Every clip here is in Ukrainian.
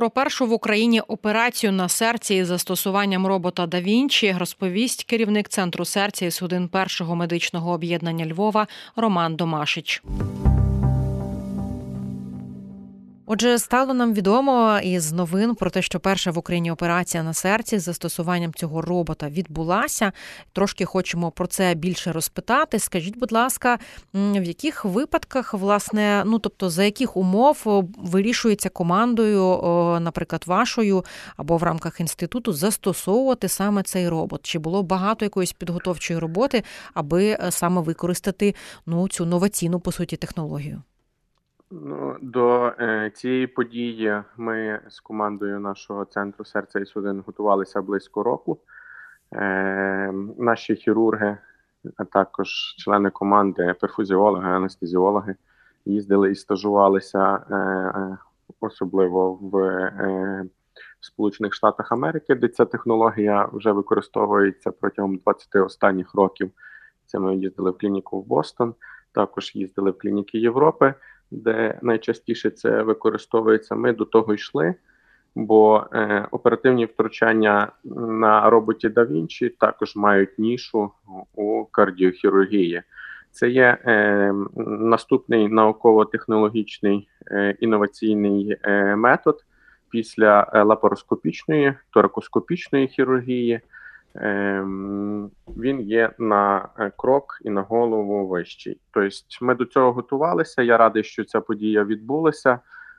Про першу в Україні операцію на серці із застосуванням робота да Вінчі розповість керівник центру серця і судин першого медичного об'єднання Львова Роман Домашич. Отже, стало нам відомо із новин про те, що перша в Україні операція на серці з застосуванням цього робота відбулася. Трошки хочемо про це більше розпитати. Скажіть, будь ласка, в яких випадках, власне, ну тобто за яких умов вирішується командою, наприклад, вашою або в рамках інституту застосовувати саме цей робот? Чи було багато якоїсь підготовчої роботи, аби е, саме використати ну цю новаційну по суті технологію? Ну, До е, цієї події ми з командою нашого центру серця і судин готувалися близько року. Е, Наші хірурги, а також члени команди, перфузіологи, анестезіологи їздили і стажувалися, е, особливо в е, Сполучених Штатах Америки, де ця технологія вже використовується протягом 20 останніх років. Це ми їздили в клініку в Бостон, також їздили в клініки Європи де найчастіше це використовується, ми до того йшли. Бо е, оперативні втручання на роботі да також мають нішу у кардіохірургії. Це є е, наступний науково-технологічний е, інноваційний е, метод після е, лапароскопічної торакоскопічної хірургії. Ем, він є на е, крок і на голову вищий. Тобто, ми до цього готувалися. Я радий, що ця подія відбулася,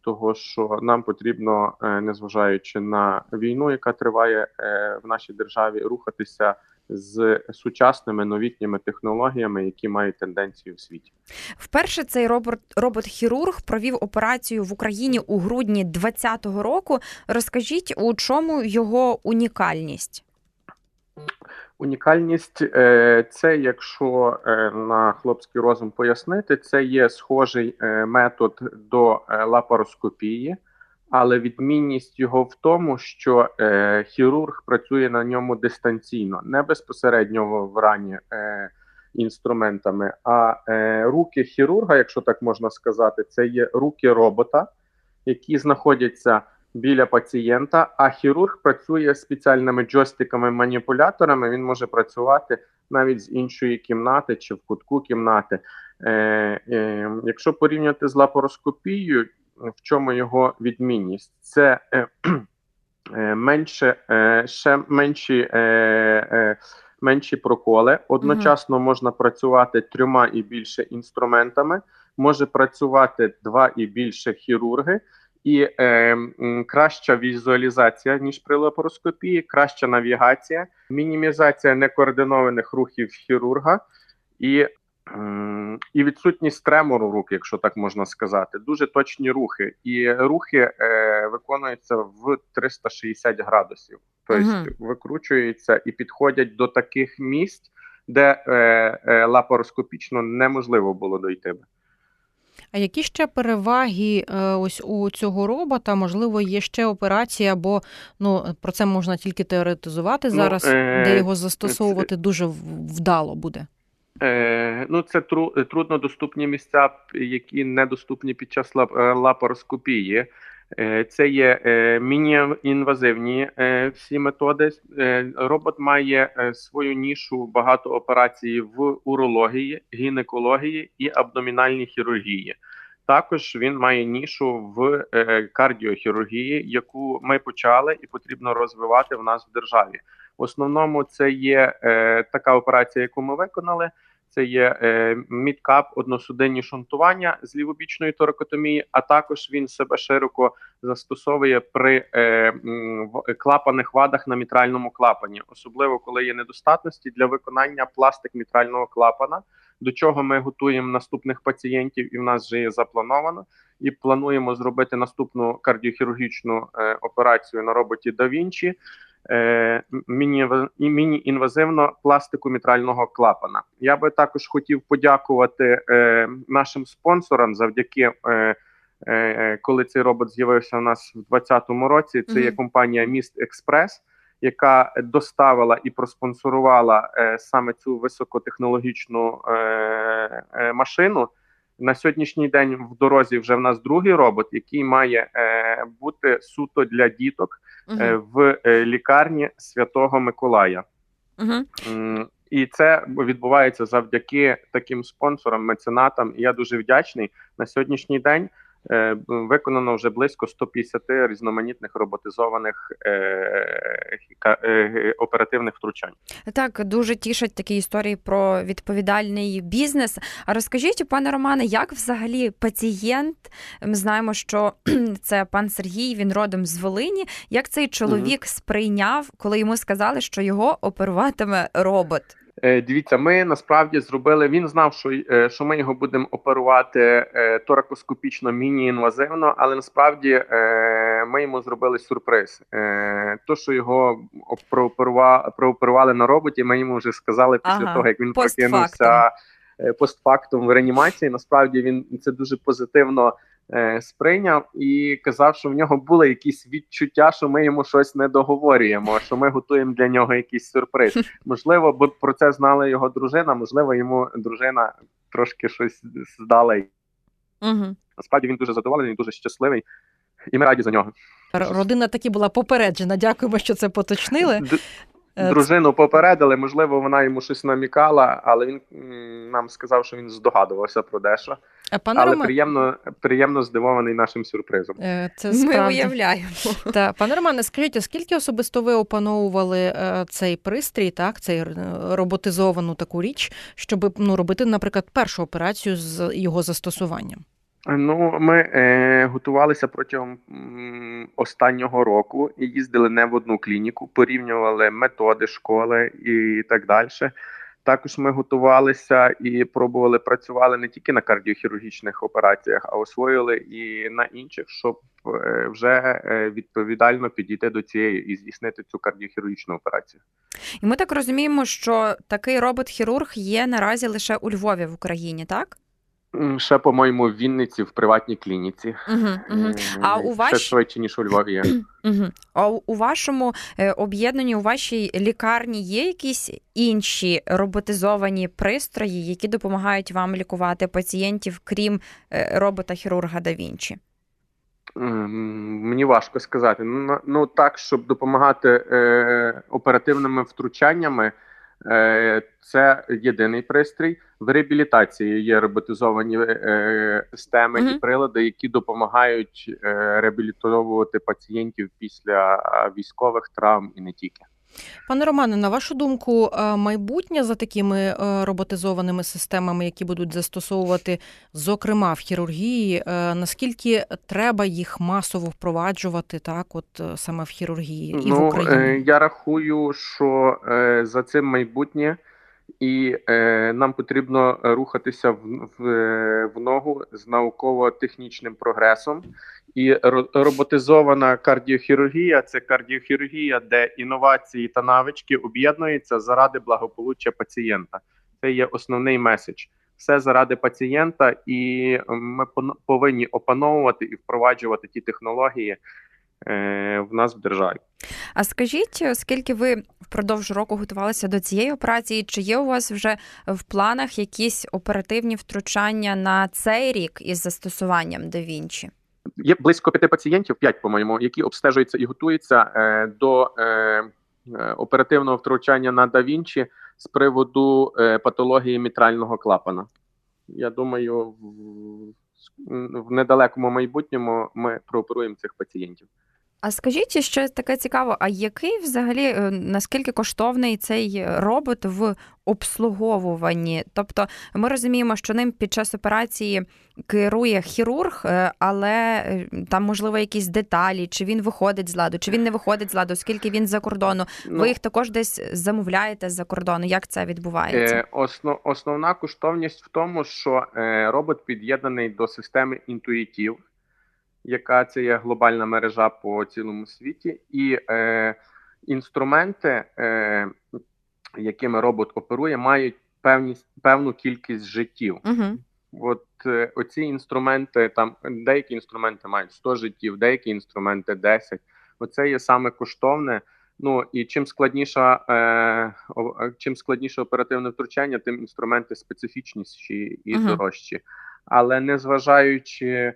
того що нам потрібно, е, незважаючи на війну, яка триває е, в нашій державі, рухатися. З сучасними новітніми технологіями, які мають тенденцію в світі, вперше цей робот робот-хірург провів операцію в Україні у грудні 2020 року. Розкажіть, у чому його унікальність? Унікальність е, це, якщо е, на хлопський розум пояснити, це є схожий е, метод до лапароскопії, але відмінність його в тому, що хірург працює на ньому дистанційно, не безпосередньо в рані інструментами. А руки хірурга, якщо так можна сказати, це є руки робота, які знаходяться біля пацієнта, а хірург працює спеціальними джойстиками-маніпуляторами. Він може працювати навіть з іншої кімнати чи в кутку кімнати. Е, е, Якщо порівняти з лапароскопією, в чому його відмінність? Це е, е, менше, е, ще менші. Е, е, Менші проколи одночасно можна працювати трьома і більше інструментами, може працювати два і більше хірурги, і е, краща візуалізація ніж при лапароскопії, краща навігація, мінімізація некоординованих рухів хірурга і і відсутність тремору рук, якщо так можна сказати, дуже точні рухи, і рухи е, виконуються в 360 градусів, тобто uh викручуються і підходять до таких місць, де е, е, лапароскопічно неможливо було дойти. А які ще переваги е, ось у цього робота? Можливо, є ще операція, бо ну про це можна тільки теоретизувати ну, зараз, ну, е- де його застосовувати дуже вдало буде. Е, Ну, це тру, труднодоступні місця, які недоступні під час лап, е, лапароскопії. Е, це є е, міні-інвазивні е, всі методи. Робот має свою нішу багато операцій в урології, гінекології і абдомінальній хірургії. Також він має нішу в кардіохірургії, яку ми почали і потрібно розвивати в нас в державі. В основному це є така операція, яку ми виконали. Це є е, мідкап, односудинні шунтування з лівобічної торакотомії, а також він себе широко застосовує при е, клапаних вадах на мітральному клапані, особливо коли є недостатності для виконання пластик мітрального клапана. До чого ми готуємо наступних пацієнтів, і в нас вже є заплановано. І плануємо зробити наступну кардіохірургічну е, операцію на роботі да Вінчі. Е, міні-інвазивно пластику мітрального клапана. Я би також хотів подякувати е, нашим спонсорам завдяки. Е, коли цей робот з'явився у нас в 2020 році, це є компанія Міст Експрес, яка доставила і проспонсорувала саме цю високотехнологічну машину. На сьогоднішній день в дорозі вже в нас другий робот, який має бути суто для діток е, в е, лікарні Святого Миколая. Угу. І це відбувається завдяки таким спонсорам, меценатам. І я дуже вдячний. На сьогоднішній день виконано вже близько 150 різноманітних роботизованих е, е, оперативних втручань. Так, дуже тішать такі історії про відповідальний бізнес. А розкажіть, пане Романе, як взагалі пацієнт? Ми знаємо, що це пан Сергій, він родом з Волині. Як цей чоловік сприйняв, коли йому сказали, що його оперуватиме робот? Е, Дивіться, ми насправді зробили. Він знав, що, е, що ми його будемо оперувати е, торакоскопічно міні-інвазивно, але насправді ми йому зробили сюрприз. То, що його оп- прооперува- прооперували на роботі, ми йому вже сказали після Ага, того, як він прокинувся постфактум в реанімації. Насправді він це дуже позитивно сприйняв і казав, що в нього були якісь відчуття, що ми йому щось не договорюємо, що ми готуємо для нього якийсь сюрприз. Можливо, бо про це знала його дружина. Можливо, йому дружина трошки щось здала. Угу. Насправді він дуже задоволений, дуже щасливий, і ми раді за нього. Родина таки була попереджена. Дякуємо, що це поточнили. Д- Е, Дружину попередили, можливо, вона йому щось намікала, але він нам сказав, що він здогадувався про дещо. Е, Пане Але Романе, приємно, приємно здивований нашим сюрпризом. е, це Ми уявляємо. Та пане Романе, скажіть, а скільки особисто ви опановували е, цей пристрій, так цей роботизовану таку річ, щоб ну робити, наприклад, першу операцію з його застосуванням? Ну, ми е, готувалися протягом м, останнього року і їздили не в одну клініку, порівнювали методи школи і так далі. Також ми готувалися і пробували працювали не тільки на кардіохірургічних операціях, а освоїли і на інших, щоб е, вже е, відповідально підійти до цієї і здійснити цю кардіохірургічну операцію. І ми так розуміємо, що такий робот-хірург є наразі лише у Львові в Україні, так? Ще, по-моєму, в Вінниці в приватній клініці. Угу, угу. А у ще швидше, ніж у Львові є. Угу. А у вашому е, об'єднанні, у вашій лікарні є якісь інші роботизовані пристрої, які допомагають вам лікувати пацієнтів, крім е, робота-хірурга да Вінчі? М, Мені важко сказати. Ну, ну так, щоб допомагати е, оперативними втручаннями, це єдиний пристрій. В реабілітації є роботизовані е, системи і прилади, які допомагають е, реабілітовувати пацієнтів після е, військових травм і не тільки. Пане Романе, на вашу думку, е, майбутнє за такими е, роботизованими системами, які будуть застосовувати, зокрема в хірургії, е, наскільки треба їх масово впроваджувати, так, от саме в хірургії і в ну, Україні? е, я рахую, що за цим майбутнє, і нам потрібно рухатися в, в, в ногу з науково-технічним прогресом. І роботизована кардіохірургія це кардіохірургія, де інновації та навички об'єднуються заради благополуччя пацієнта. Це є основний меседж. Все заради пацієнта, і ми повинні опановувати і впроваджувати ті технології е, в нас в державі. А скажіть, оскільки ви впродовж року готувалися до цієї операції, чи є у вас вже в планах якісь оперативні втручання на цей рік із застосуванням да Вінчі? Є близько п'яти пацієнтів, п'ять, по-моєму, які обстежуються і готуються е, до е, е, оперативного втручання на Да Вінчі з приводу е, патології мітрального клапана. Я думаю, в, в недалекому майбутньому ми прооперуємо цих пацієнтів. А скажіть ще таке цікаво: а який взагалі е, наскільки коштовний цей робот в обслуговуванні? Тобто ми розуміємо, що ним під час операції керує хірург, е, але е, там можливо якісь деталі, чи він виходить з ладу, чи він не виходить з ладу, оскільки він за кордону. Ну, Ви їх також десь замовляєте з-за кордону. Як це відбувається? Е, основ, основна коштовність в тому, що робот під'єднаний до системи інтуїтів, яка це є глобальна мережа по цілому світі, і е, інструменти, е, якими робот оперує, мають певні, певну кількість життів. Угу. От е, оці інструменти, там деякі інструменти мають 100 життів, деякі інструменти 10. Оце є саме коштовне. Ну і чим складніша, е, чим складніше оперативне втручання, тим інструменти специфічніші і дорожчі. Але незважаючи,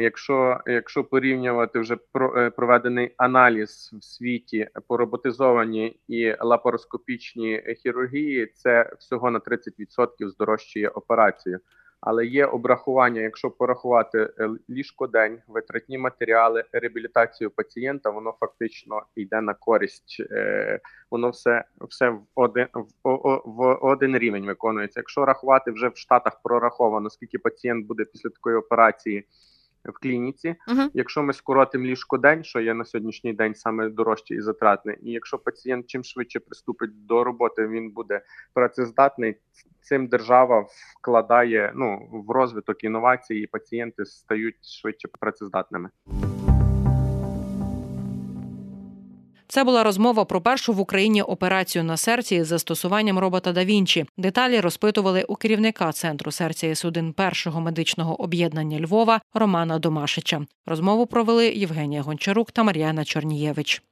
якщо якщо порівнювати вже про, проведений аналіз в світі по роботизованій і лапароскопічній хірургії, це всього на 30% здорожчує операцію але є обрахування, якщо порахувати е, ліжкодень, витратні матеріали, реабілітацію пацієнта, воно фактично йде на користь, е, воно все все в один в один рівень виконується. Якщо рахувати вже в Штатах прораховано, скільки пацієнт буде після такої операції в клініці. Uh-huh. Якщо ми скоротимо ліжкодень, що є на сьогоднішній день саме дорожче і затратне, і якщо пацієнт чим швидше приступить до роботи, він буде працездатний. Цим держава вкладає ну в розвиток інновацій, і пацієнти стають швидше працездатними. Це була розмова про першу в Україні операцію на серці з застосуванням робота да Вінчі. Деталі розпитували у керівника центру серця і судин першого медичного об'єднання Львова Романа Домашича. Розмову провели Євгенія Гончарук та Мар'яна Чорнієвич.